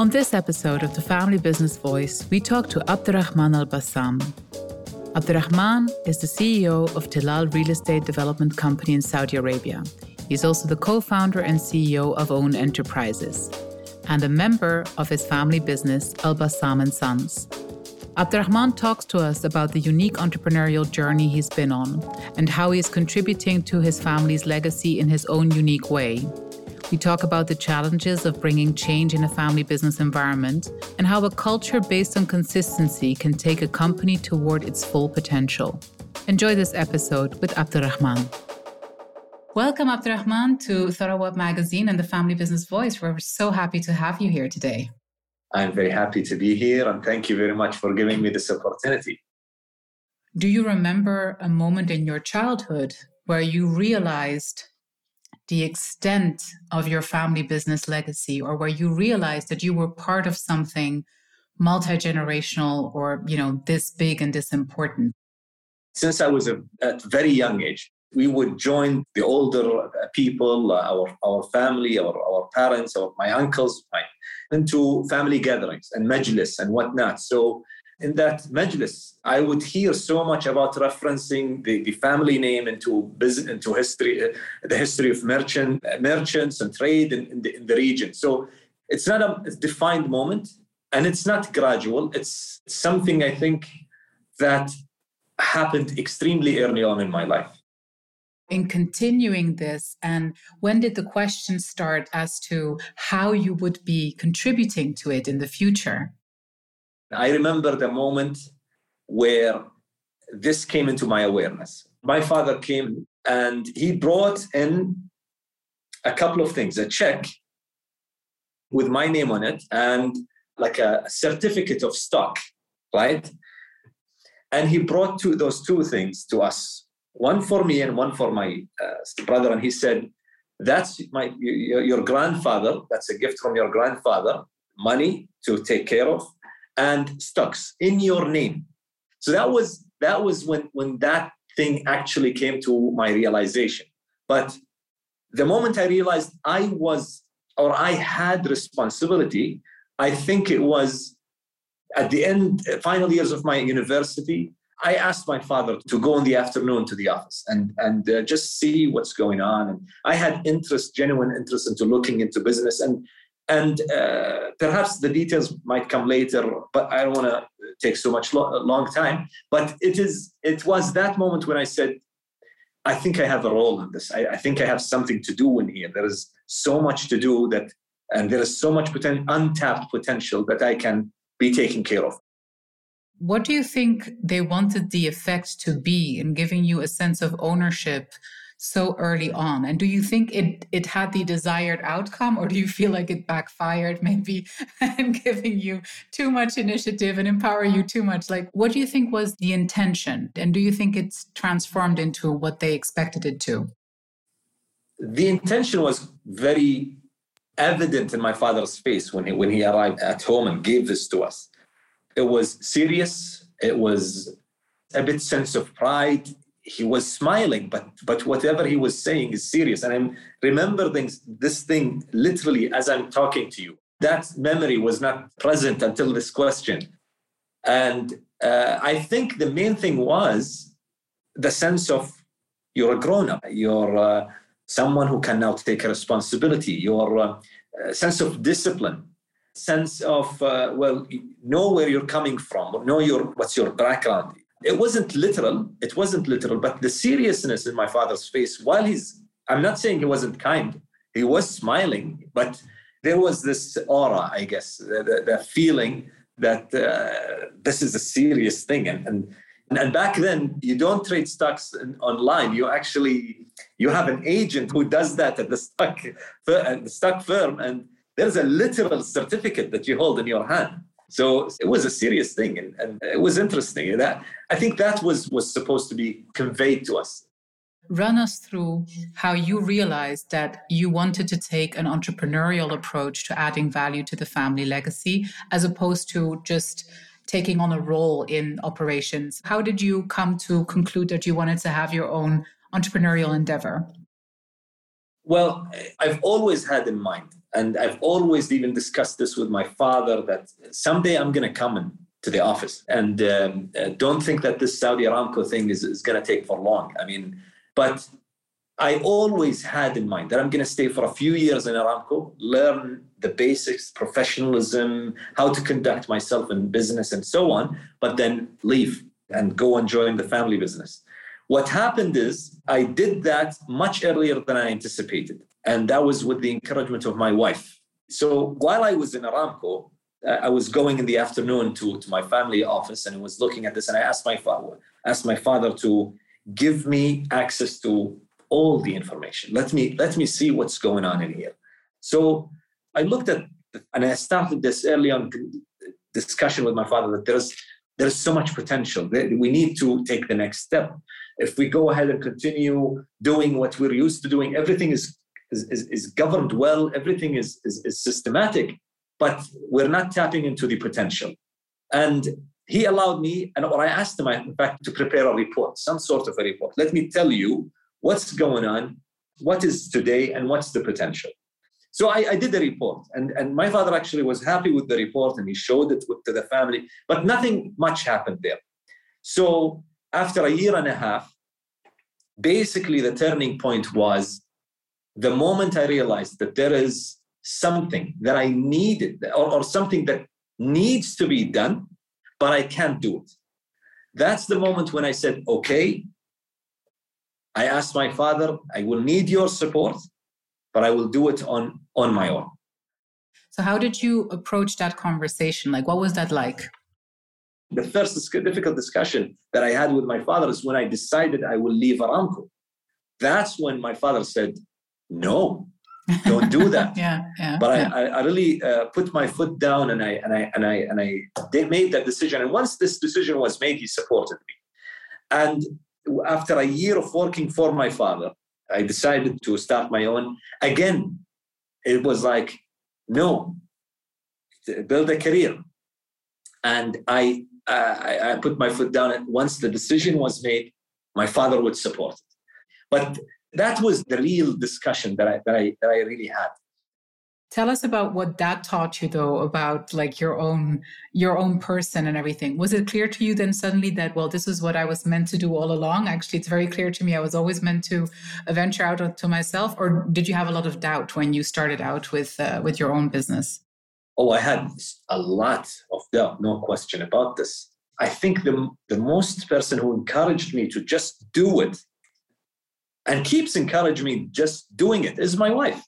On this episode of the Family Business Voice, we talk to Abdulrahman Al Bassam. Abdulrahman is the CEO of Tilal Real Estate Development Company in Saudi Arabia. He's also the co founder and CEO of AWN Enterprises and a member of his family business, Al Bassam and Sons. Abdulrahman talks to us about the unique entrepreneurial journey he's been on and how he is contributing to his family's legacy in his own unique way. We talk about the challenges of bringing change in a family business environment and how a culture based on consistency can take a company toward its full potential. Enjoy this episode with Abdulrahman. Welcome, Abdulrahman, to Tharawat Magazine and the Family Business Voice. We're so happy to have you here today. I'm very happy to be here and thank you very much for giving me this opportunity. Do you remember a moment in your childhood where you realized the extent of your family business legacy or where you realized that you were part of something multi-generational or you know this big and this important? Since i was a, at very young age we would join the older people uh, our our family our, our parents or my uncles my, into family gatherings and majlis and whatnot. So in that majlis, I would hear so much about referencing the, the family name into business, into history, uh, the history of merchant uh, merchants and trade in, in, the, in the region. So it's not a defined moment, and it's not gradual. It's something I think that happened extremely early on in my life. In continuing this, and when did the question start as to how you would be contributing to it in the future? I remember the moment where this came into my awareness. My father came and he brought in a couple of things a check with my name on it and like a certificate of stock, right? And he brought two, those two things to us one for me and one for my uh, brother. And he said, That's my your, your grandfather, that's a gift from your grandfather, money to take care of and stocks in your name. So that was that was when when that thing actually came to my realization. But the moment I realized I was or I had responsibility, I think it was at the end final years of my university. I asked my father to go in the afternoon to the office and and uh, just see what's going on. And I had interest, genuine interest into looking into business. And and uh, perhaps the details might come later but i don't want to take so much lo- long time. But it is it was that moment when i said i think i have a role in this. I, I, think i have something to do in here. There is so much to do that and there is so much poten- untapped potential that i can be taken care of. What do you think they wanted the effect to be in giving you a sense of ownership so early on? And do you think it it had the desired outcome, or do you feel like it backfired maybe and giving you too much initiative and empower you too much? Like, what do you think was the intention? And do you think it's transformed into what they expected it to? The intention was very evident in my father's face when he when he arrived at home and gave this to us. It was serious. It was a bit sense of pride he was smiling, but but whatever he was saying is serious. And I'm remembering this thing literally as I'm talking to you. That memory was not present until this question. And uh, I think the main thing was the sense of you're a grown up, you're uh, someone who can now take responsibility, your uh, sense of discipline, sense of, uh, well, know where you're coming from, know your, what's your background it wasn't literal. It wasn't literal, but the seriousness in my father's face, while he's, I'm not saying he wasn't kind, he was smiling, but there was this aura, I guess, the, the, the feeling that uh, this is a serious thing. And, and, and back then, you don't trade stocks in, online. You actually, you have an agent who does that at the stock, at the stock firm. And there's a literal certificate that you hold in your hand So it was a serious thing and, and it was interesting. That I think that was was supposed to be conveyed to us. Run us through how you realized that you wanted to take an entrepreneurial approach to adding value to the family legacy as opposed to just taking on a role in operations. How did you come to conclude that you wanted to have your own entrepreneurial endeavor? Well, I've always had in mind and I've always even discussed this with my father that someday I'm going to come in to the office. And um, uh, don't think that this Saudi Aramco thing is, is going to take for long. I mean, but I always had in mind that I'm going to stay for a few years in Aramco, learn the basics, professionalism, how to conduct myself in business, and so on, but then leave and go and join the family business. What happened is I did that much earlier than I anticipated. And that was with the encouragement of my wife. So while I was in Aramco, uh, I was going in the afternoon to, to my family office and I was looking at this and I asked my father, asked my father to give me access to all the information. Let me let me see what's going on in here. So I looked at and I started this early on discussion with my father that there's there's so much potential. We need to take the next step. If we go ahead and continue doing what we're used to doing, everything is is, is, governed well, everything is, is, is systematic, but we're not tapping into the potential. And he allowed me, and or I asked him, in fact, to prepare a report, some sort of a report. Let me tell you what's going on, what is today, and what's the potential. So I, I, did the report, and, and my father actually was happy with the report, and he showed it to the family, but nothing much happened there. So after a year and a half, basically the turning point was the moment I realized that there is something that I needed or, or something that needs to be done, but I can't do it. That's the moment when I said, okay, I asked my father, I will need your support, but I will do it on, on my own. So, how did you approach that conversation? Like, what was that like? The first difficult discussion that I had with my father is when I decided I will leave Aramco. That's when my father said, no don't do that. Yeah, yeah but yeah. I, I really uh, put my foot down and i and i and i and i made that decision. And once this decision was made he supported me. And after a year of working for my father i decided to start my own. Again it was like no build a career. And i I, I put my foot down. And once the decision was made my father would support it. But that was the real discussion that I, that I, that I really had. Tell us about what that taught you though about like your own your own person and everything. Was it clear to you then suddenly that well this is what I was meant to do all along? Actually it's very clear to me I was always meant to venture out to myself or did you have a lot of doubt when you started out with uh, with your own business? Oh, I had a lot of doubt, no question about this. I think the the most person who encouraged me to just do it and keeps encouraging me just doing it is my wife.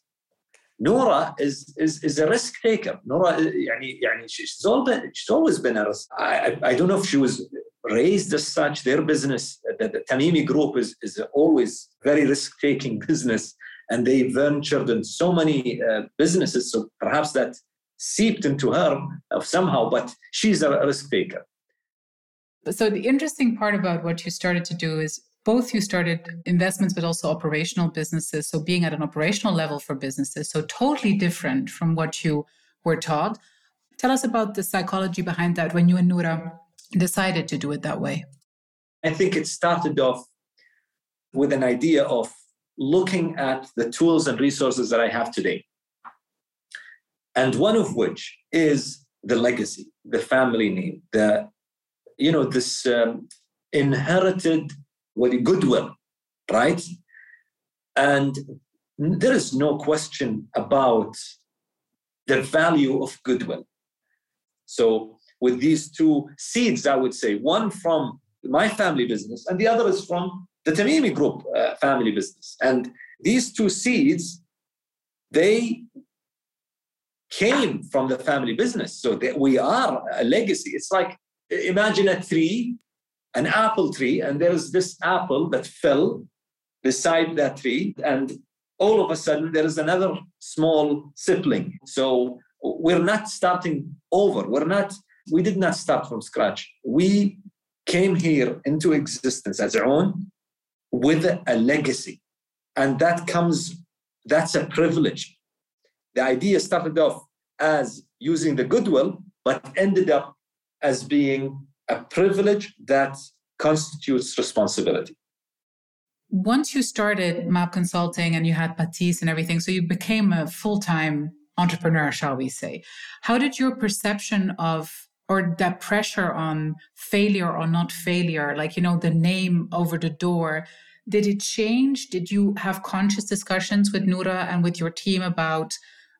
Norah is is is a risk taker. Norah, eh, يعني, يعني she's all been, she's always been a risk. I, I, I don't know if she was raised as such. Their business, the, the Tamimi Group, is is always very risk taking business, and they ventured in so many uh, businesses. So perhaps that seeped into her eh, somehow. But she's a risk taker. So the interesting part about what you started to do is both you started investments but also operational businesses so being at an operational level for businesses so totally different from what you were taught. Tell us about the psychology behind that when you and Norah decided to do it that way. I think it started off with an idea of looking at the tools and resources that i have today. And one of which is the legacy the family name the you know this um, inherited goodwill, right? And there is no question about the value of goodwill. So, with these two seeds, I would say one from my family business, and the other is from the Tamimi Group uh, family business. And these two seeds, they came from the family business. So that we are a legacy. It's like imagine a tree an apple tree, and there's this apple that fell beside that tree, and all of a sudden there is another small sibling. So we're not starting over. We're not We did not start from scratch. We came here into existence as our own with a legacy. And that comes, that's a privilege. The idea started off as using the goodwill, but ended up as being a privilege that constitutes responsibility. Once you started MAP Consulting and you had Patisse and everything, so you became a full time entrepreneur, shall we say. How did your perception of or that pressure on failure or not failure, like, you know, the name over the door, did it change? Did you have conscious discussions with Norah and with your team about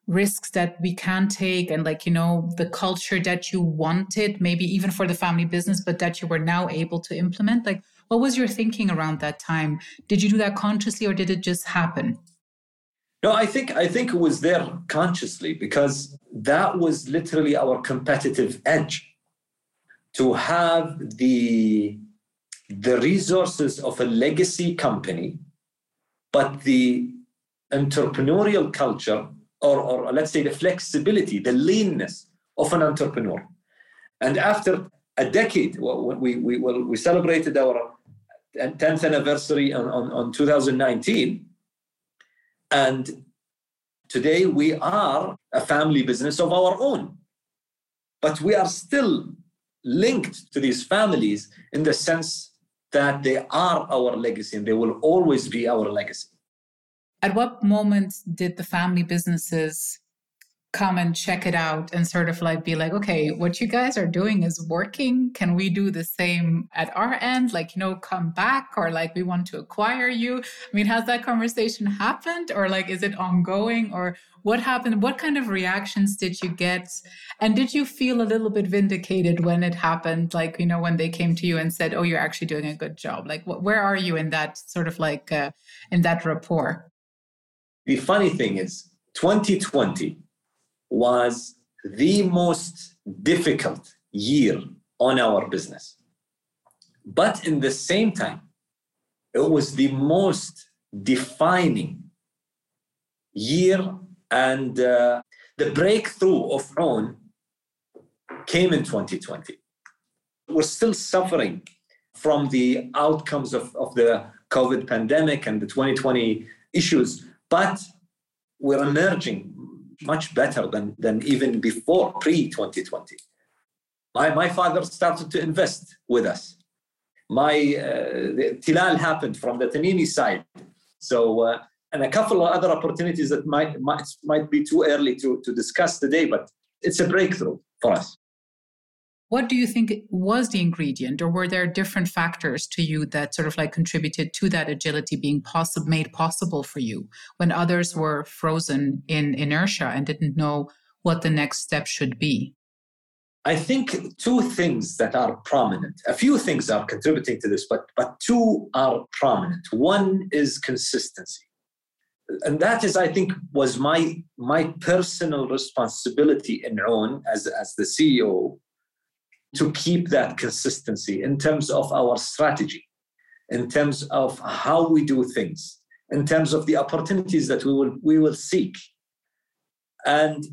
risks that we can take and like you know the culture that you wanted maybe even for the family business but that you were now able to implement? Like what was your thinking around that time? Did you do that consciously or did it just happen? No i think i think it was there consciously because that was literally our competitive edge. To have the the resources of a legacy company but the entrepreneurial culture or, or let's say the flexibility, the leanness of an entrepreneur. And after a decade, we, we, we celebrated our 10th anniversary on, on, on 2019. And today we are a family business of our own. But we are still linked to these families in the sense that they are our legacy and they will always be our legacy. At what moment did the family businesses come and check it out and sort of like be like, okay, what you guys are doing is working. Can we do the same at our end? Like, you know, come back or like we want to acquire you. I mean, has that conversation happened or like is it ongoing or what happened? What kind of reactions did you get? And did you feel a little bit vindicated when it happened? Like, you know, when they came to you and said, oh, you're actually doing a good job. Like, wh- where are you in that sort of like, uh, in that rapport? The funny thing is, 2020 was the most difficult year on our business. But in the same time, it was the most defining year, and uh, the breakthrough of AWN came in 2020. We're still suffering from the outcomes of, of the COVID pandemic and the 2020 issues, but we're emerging much better than, than even before pre 2020. My, my father started to invest with us. My uh, Tilal happened from the Tamimi side. So, uh, and a couple of other opportunities that might, might, might be too early to, to discuss today, but it's a breakthrough for us. What do you think was the ingredient, or were there different factors to you that sort of like contributed to that agility being possible, made possible for you when others were frozen in inertia and didn't know what the next step should be? I think two things that are prominent. A few things are contributing to this, but but two are prominent. One is consistency. And that is, I think, was my my personal responsibility in AWN as, as the CEO to keep that consistency in terms of our strategy, in terms of how we do things, in terms of the opportunities that we will we will seek. And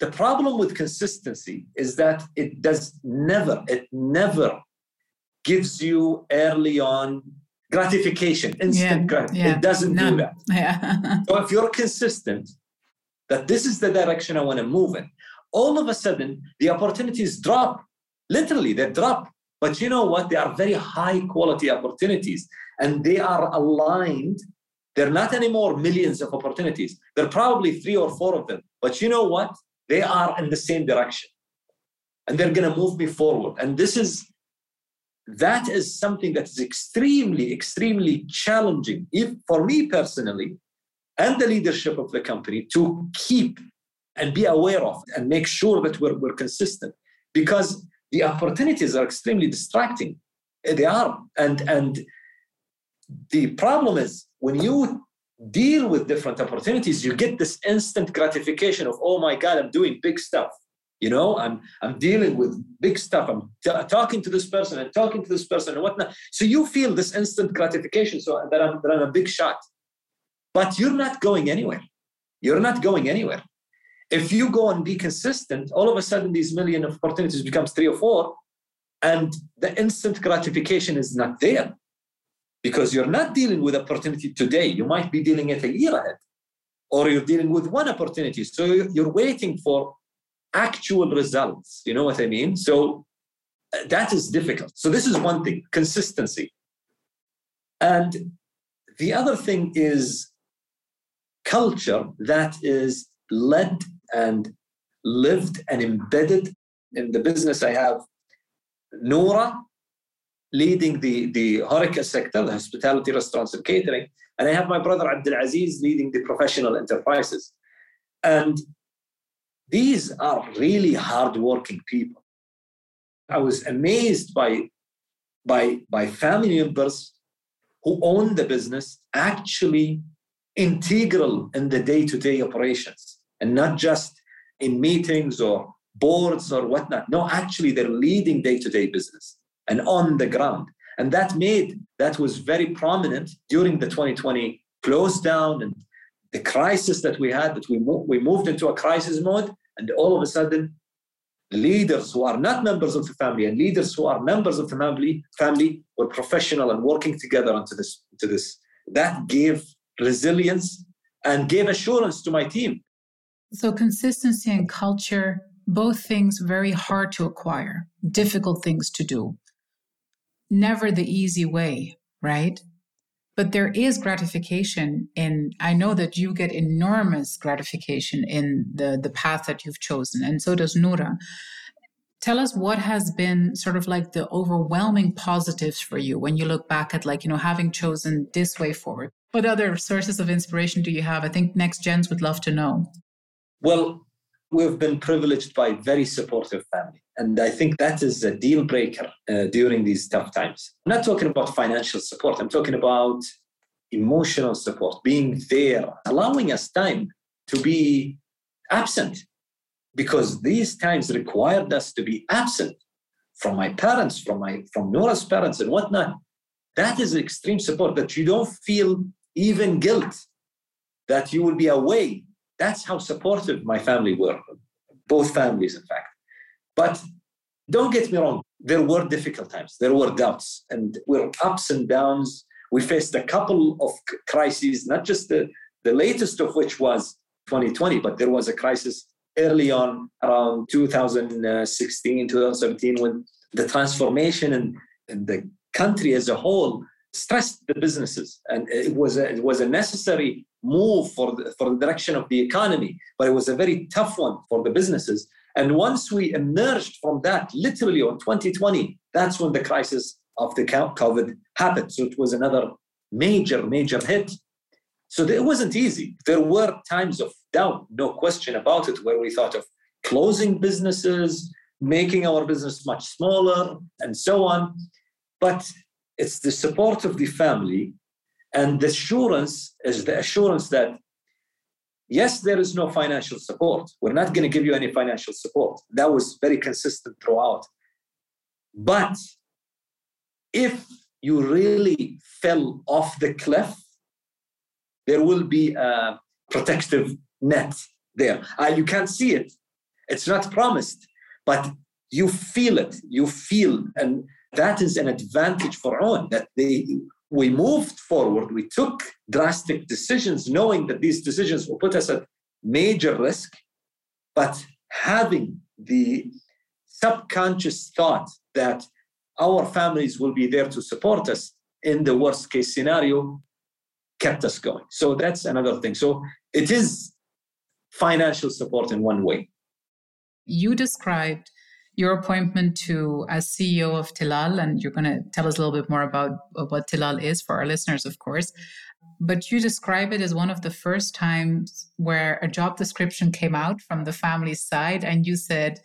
the problem with consistency is that it does never, it never gives you early on gratification, instant yeah, gratification. Yeah, it doesn't none. do that. Yeah. so if you're consistent, that this is the direction I want to move in, all of a sudden the opportunities drop Literally, they drop. But you know what? They are very high quality opportunities and they are aligned. They're not anymore millions of opportunities. They're probably three or four of them. But you know what? They are in the same direction and they're going to move me forward. And this is that is something that is extremely, extremely challenging if, for me personally and the leadership of the company to keep and be aware of and make sure that we're, we're consistent. Because the opportunities are extremely distracting. Uh, they are. And, and the problem is when you deal with different opportunities, you get this instant gratification of, oh my God, I'm doing big stuff. You know, I'm I'm dealing with big stuff. I'm t- talking to this person and talking to this person and whatnot. So you feel this instant gratification. So that I'm that I'm a big shot, but you're not going anywhere. You're not going anywhere. If you go and be consistent, all of a sudden these million opportunities becomes three or four, and the instant gratification is not there because you're not dealing with opportunity today. You might be dealing it a year ahead, or you're dealing with one opportunity. So you're waiting for actual results. You know what I mean? So uh, that is difficult. So this is one thing consistency. And the other thing is culture that is led and lived and embedded in the business I have. Norah leading the, the HoReCa sector, the hospitality, restaurants, and catering. And I have my brother Abdul Aziz leading the professional enterprises. And these are really hardworking people. I was amazed by, by, by family members who own the business actually integral in the day-to-day operations and not just in meetings or boards or whatnot. No, actually they're leading day-to-day business and on the ground. And that made, that was very prominent during the 2020 close down and the crisis that we had, that we, mo- we moved into a crisis mode. And all of a sudden, leaders who are not members of the family and leaders who are members of the family, family were professional and working together into this, into this. That gave resilience and gave assurance to my team. So consistency and culture, both things very hard to acquire, difficult things to do never the easy way, right? But there is gratification in, I know that you get enormous gratification in the, the path that you've chosen, and so does Norah. Tell us what has been sort of like the overwhelming positives for you when you look back at like, you know, having chosen this way forward. What other sources of inspiration do you have? I think next gens would love to know. Well, we've been privileged by very supportive family. And I think that is a deal breaker uh, during these tough times. I'm not talking about financial support, I'm talking about emotional support, being there, allowing us time to be absent because these times required us to be absent from my parents, from my from Norah's parents and whatnot. That is extreme support that you don't feel even guilt that you will be away that's how supportive my family were, both families, in fact. But don't get me wrong, there were difficult times, there were doubts, and we're ups and downs. We faced a couple of crises, not just the, the latest of which was 2020, but there was a crisis early on around 2016, 2017, when the transformation in, in the country as a whole stressed the businesses. And it was a, it was a necessary move for the, for the direction of the economy, but it was a very tough one for the businesses. And once we emerged from that, literally on 2020, that's when the crisis of the COVID happened. So it was another major, major hit. So it wasn't easy. There were times of doubt, no question about it, where we thought of closing businesses, making our business much smaller, and so on. But it's the support of the family and the assurance is the assurance that, yes, there is no financial support. We're not going to give you any financial support. That was very consistent throughout. But if you really fell off the cliff, there will be a protective net there. Uh, you can't see it, it's not promised, but you feel it. You feel, and that is an advantage for on that they we moved forward, we took drastic decisions, knowing that these decisions will put us at major risk, but having the subconscious thought that our families will be there to support us in the worst case scenario kept us going. So that's another thing. So it is financial support in one way. You described your appointment to as CEO of Tilal, and you're going to tell us a little bit more about what Tilal is for our listeners, of course. But you describe it as one of the first times where a job description came out from the family side, and you said,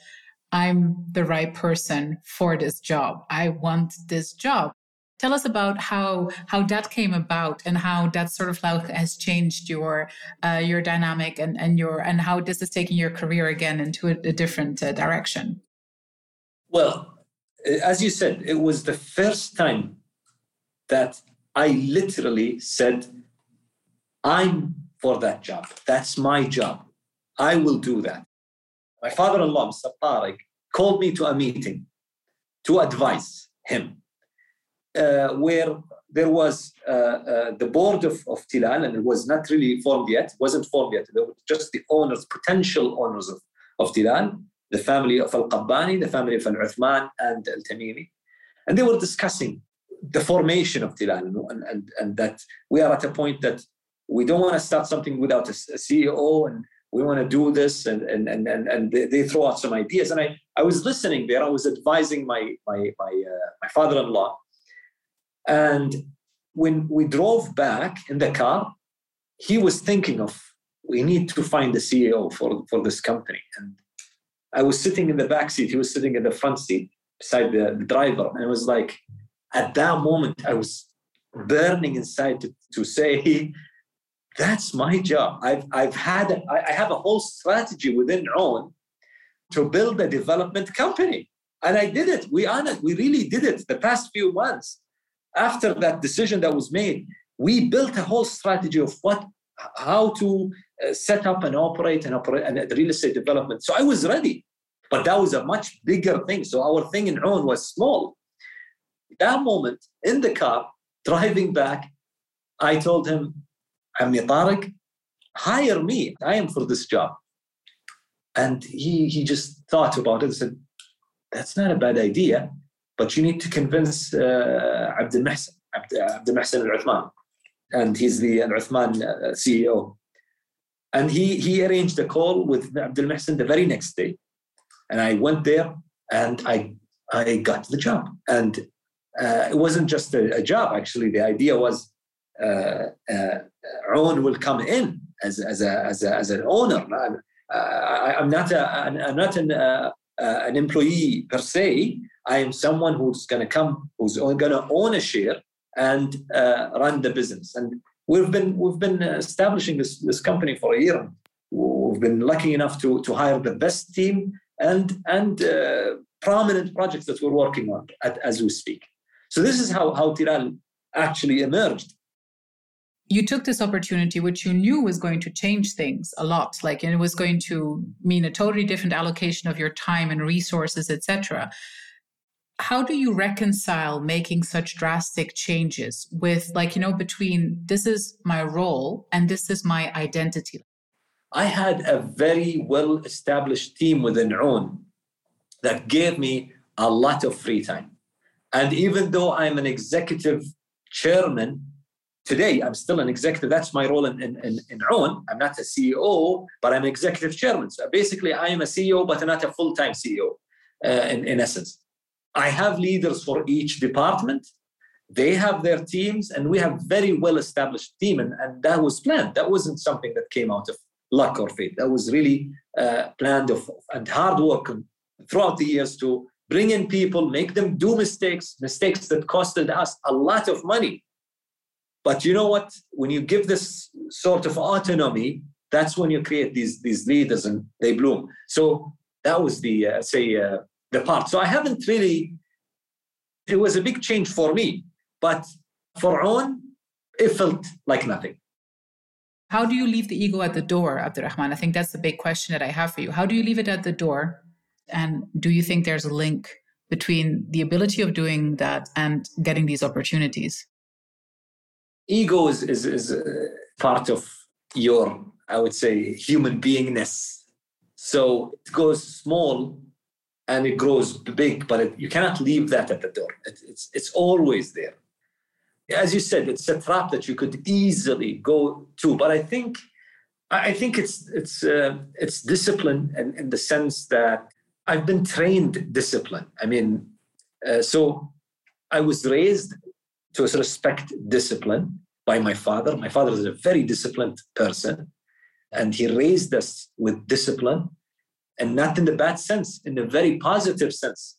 I'm the right person for this job. I want this job. Tell us about how how that came about and how that sort of like has changed your uh, your dynamic and and your and how this is taking your career again into a, a different uh, direction. Well, as you said, it was the first time that I literally said, I'm for that job. That's my job. I will do that. My father-in-law, Mr. Tariq, called me to a meeting to advise him, uh, where there was uh, uh, the board of, of Tilal, and it was not really formed yet, wasn't formed yet. There were just the owners, potential owners of, of Tilal, the family of Al Qabbani, the family of Al Uthman, and Al Tamimi. And they were discussing the formation of Tilal and, and, and that we are at a point that we don't want to start something without a, a CEO and we want to do this and and and and, and they, they, throw out some ideas. And I, I was listening there I was advising my my my, uh, my father-in-law. And when we drove back in the car he was thinking of we need to find the CEO for for this company. And I was sitting in the back seat he was sitting in the front seat beside the, the driver and it was like at that moment I was burning inside to, to say that's my job. I've, I've had, I have a whole strategy within AWN to build a development company. And I did it. We honest, we really did it the past few months. After that decision that was made, we built a whole strategy of what, how to uh, set up and operate and operate and real estate development. So I was ready, but that was a much bigger thing. So our thing in AWN was small. That moment in the car, driving back, I told him, Ammi Tariq, hire me. I am for this job. And he, he just thought about it and said, that's not a bad idea, but you need to convince uh, Abdul Mahsen, Abdul Mahsen al Uthman. And he's the Al Uthman uh, CEO. And he, he arranged a call with Abdul Mahsen the very next day. And I went there and I, I got the job. And uh, it wasn't just a, a, job, actually. The idea was uh, uh, AWN will come in as, as, a, as, a, as an owner. I, am not, a, I'm not an, uh, uh, an employee per se. I am someone who's going to come, who's going to own a share and uh, run the business. And we've been we've been establishing this this company for a year. We've been lucky enough to to hire the best team and and uh, prominent projects that we're working on at, as we speak. So this is how how Tilal actually emerged you took this opportunity which you knew was going to change things a lot like it was going to mean a totally different allocation of your time and resources etc how do you reconcile making such drastic changes with like you know between this is my role and this is my identity i had a very well established team within AWN that gave me a lot of free time and even though i'm an executive chairman today I'm still an executive. That's my role in, in, in, in. I'm not a CEO, but I'm executive chairman. So basically, I am a CEO, but not a full-time CEO uh, in, in essence. I have leaders for each department. They have their teams, and we have very well-established team, and, and that was planned. That wasn't something that came out of luck or fate. That was really uh, planned of, and hard work throughout the years to bring in people, make them do mistakes, mistakes that costed us a lot of money but you know what? When you give this sort of autonomy, that's when you create these these leaders and they bloom. So that was the uh, say uh, the part. So I haven't really. It was a big change for me, but for AWN, it felt like nothing. How do you leave the ego at the door, Abdulrahman? I think that's the big question that I have for you. How do you leave it at the door? And do you think there's a link between the ability of doing that and getting these opportunities? ego is, is, is part of your, I would say, human beingness. So it goes small and it grows big, but it, you cannot leave that at the door. It, it's, it's always there. As you said, it's a trap that you could easily go to. But I think, I think it's it's uh, it's discipline in, in the sense that I've been trained discipline. I mean, uh, so I was raised to respect discipline by my father. My father is a very disciplined person, and he raised us with discipline, and not in the bad sense, in the very positive sense.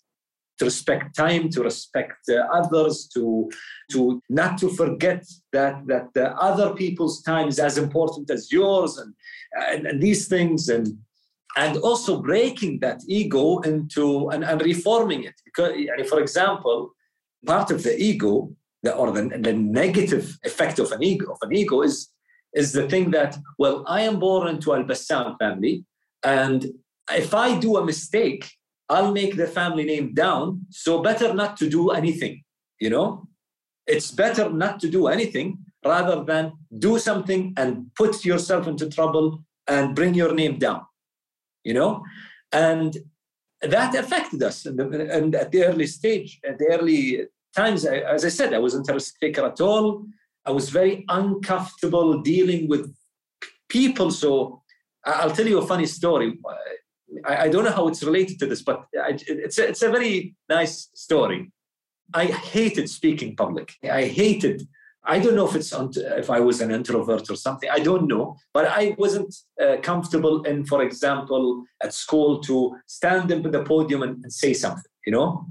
To respect time, to respect uh, others, to to not to forget that that the other people's time is as important as yours, and, and, and these things, and and also breaking that ego into and, and reforming it. Because, for example, part of the ego the, or the, the negative effect of an ego of an ego is is the thing that well I am born into Al Bassam family And if I do a mistake, I'll make the family name down. So better not to do anything, you know? It's better not to do anything rather than do something and put yourself into trouble and bring your name down, you know? And that affected us. And, and at the early stage, at the early times, as I said, I wasn't a risk taker at all. I was very uncomfortable dealing with people. So I'll tell you a funny story. I, don't know how it's related to this, but it's a, it's a very nice story. I hated speaking public. I hated. I don't know if it's if I was an introvert or something. I don't know, but I wasn't uh, comfortable in, for example, at school to stand up at the podium and, and say something. You know,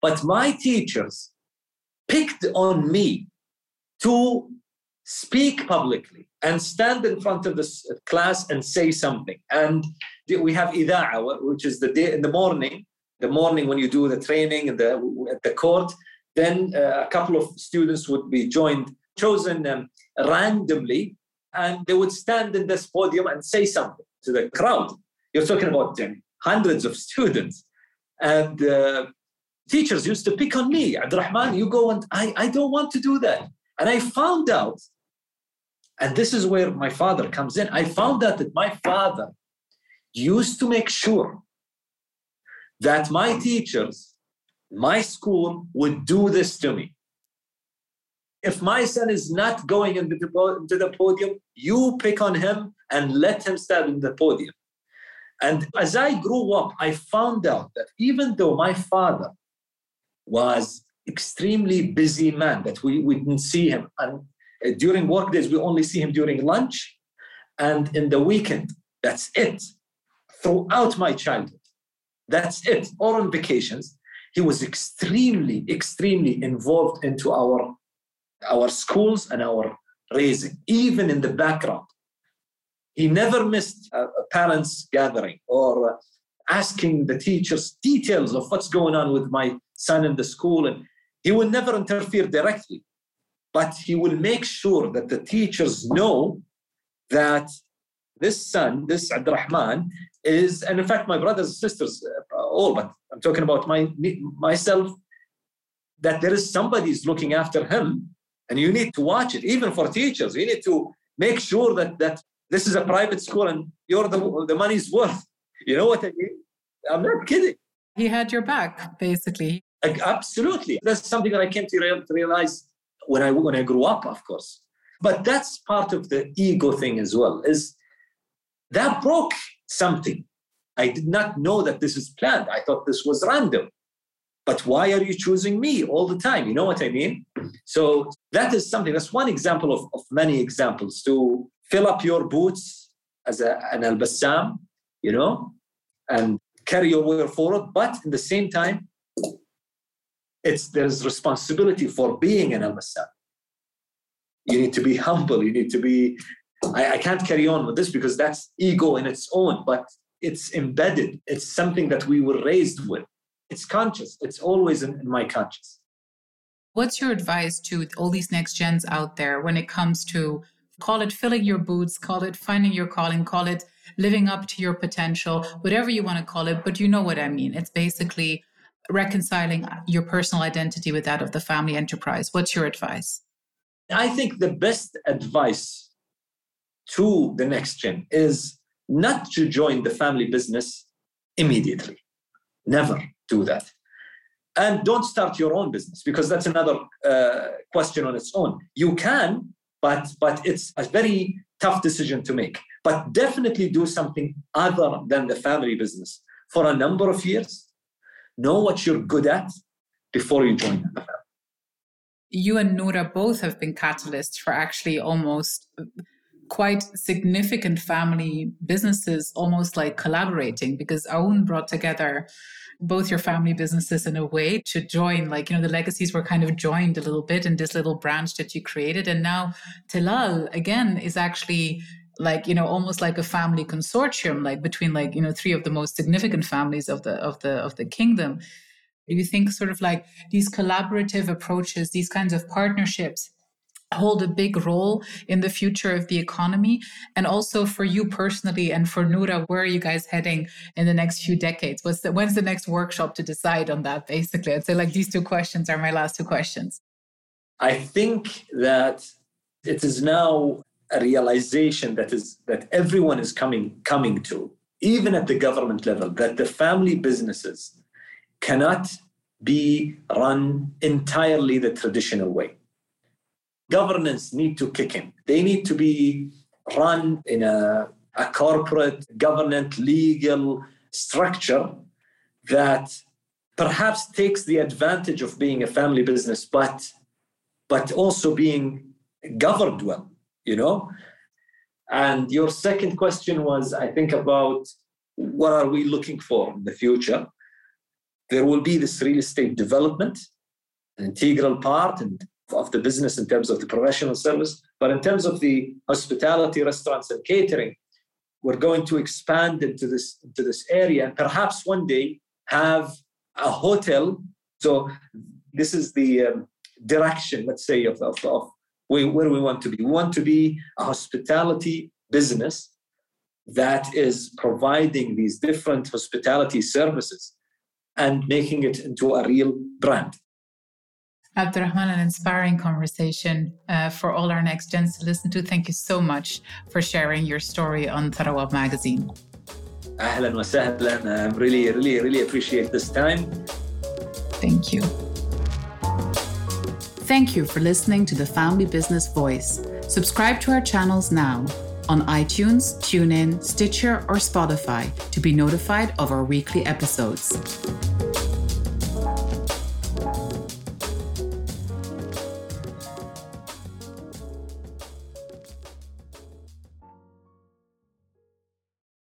but my teachers picked on me to speak publicly and stand in front of the class and say something. And we have ida'a, which is the day in the morning, the morning when you do the training at the, at the court. Then uh, a couple of students would be joined, chosen um, randomly, and they would stand in this podium and say something to the crowd. You're talking about um, hundreds of students. And uh, teachers used to pick on me. Abdulrahman, you go and I, I don't want to do that. And I found out, and this is where my father comes in. I found out that my father used to make sure that my teachers, my school would do this to me. If my son is not going into the podium, you pick on him and let him stand in the podium. And as I grew up, I found out that even though my father was extremely busy man that we, we didn't see him. And during work days, we only see him during lunch and in the weekend. That's it. Throughout my childhood, that's it. Or on vacations, he was extremely, extremely involved into our, our schools and our raising, even in the background. He never missed a, a parents' gathering or uh, asking the teachers details of what's going on with my son in the school. And he will never interfere directly, but he will make sure that the teachers know that this son, this Abdulrahman, is, and in fact, my brothers and sisters, uh, all, but I'm talking about my myself, that there is somebody is looking after him, and you need to watch it. Even for teachers, you need to make sure that that this is a private school and you're the the money's worth. You know what I mean? I'm not kidding. He had your back, basically. Absolutely. That's something that I came to realize when I when I grew up, of course. But that's part of the ego thing as well. Is that broke something? I did not know that this is planned. I thought this was random. But why are you choosing me all the time? You know what I mean? So that is something. That's one example of, of many examples to fill up your boots as a, an al bassam, you know, and carry your way forward. But in the same time, it's there's responsibility for being an al-Bassam. You need to be humble. You need to be. I, I can't carry on with this because that's ego in its own, but it's embedded. It's something that we were raised with. It's conscious. It's always in, in my conscious. What's your advice to all these next gens out there when it comes to call it filling your boots, call it finding your calling, call it living up to your potential, whatever you want to call it, but you know what I mean. It's basically reconciling your personal identity with that of the family enterprise. What's your advice? I think the best advice to the next gen is not to join the family business immediately. Never do that. And don't start your own business because that's another uh, question on its own. You can, but but it's a very tough decision to make. But definitely do something other than the family business for a number of years Know what you're good at before you join family. You and Norah both have been catalysts for actually almost quite significant family businesses, almost like collaborating, because AWN brought together both your family businesses in a way to join like you know the legacies were kind of joined a little bit in this little branch that you created and now Tilal again is actually like you know almost like a family consortium like between like you know three of the most significant families of the of the of the kingdom do you think sort of like these collaborative approaches these kinds of partnerships hold a big role in the future of the economy? And also for you personally and for Norah where are you guys heading in the next few decades? What's the, when's the next workshop to decide on that, basically? I'd say like these two questions are my last two questions. I think that it is now a realization that is that everyone is coming coming to, even at the government level, that the family businesses cannot be run entirely the traditional way governance need to kick in. They need to be run in a, a corporate, government, legal structure that perhaps takes the advantage of being a family business, but but also being governed well, you know. And your second question was, I think, about what are we looking for in the future? There will be this real estate development, an integral part, and of the business in terms of the professional service. But in terms of the hospitality, restaurants, and catering, we're going to expand into this into this area and perhaps one day have a hotel. So this is the um, direction, let's say, of, of, of where we want to be. We want to be a hospitality business that is providing these different hospitality services and making it into a real brand. Abdulrahman, an inspiring conversation uh, for all our next gens to listen to. Thank you so much for sharing your story on Tharawat Magazine. Ahlan wa sahlan. I really, really, really appreciate this time. Thank you. Thank you for listening to the Family Business Voice. Subscribe to our channels now on iTunes, TuneIn, Stitcher, or Spotify to be notified of our weekly episodes.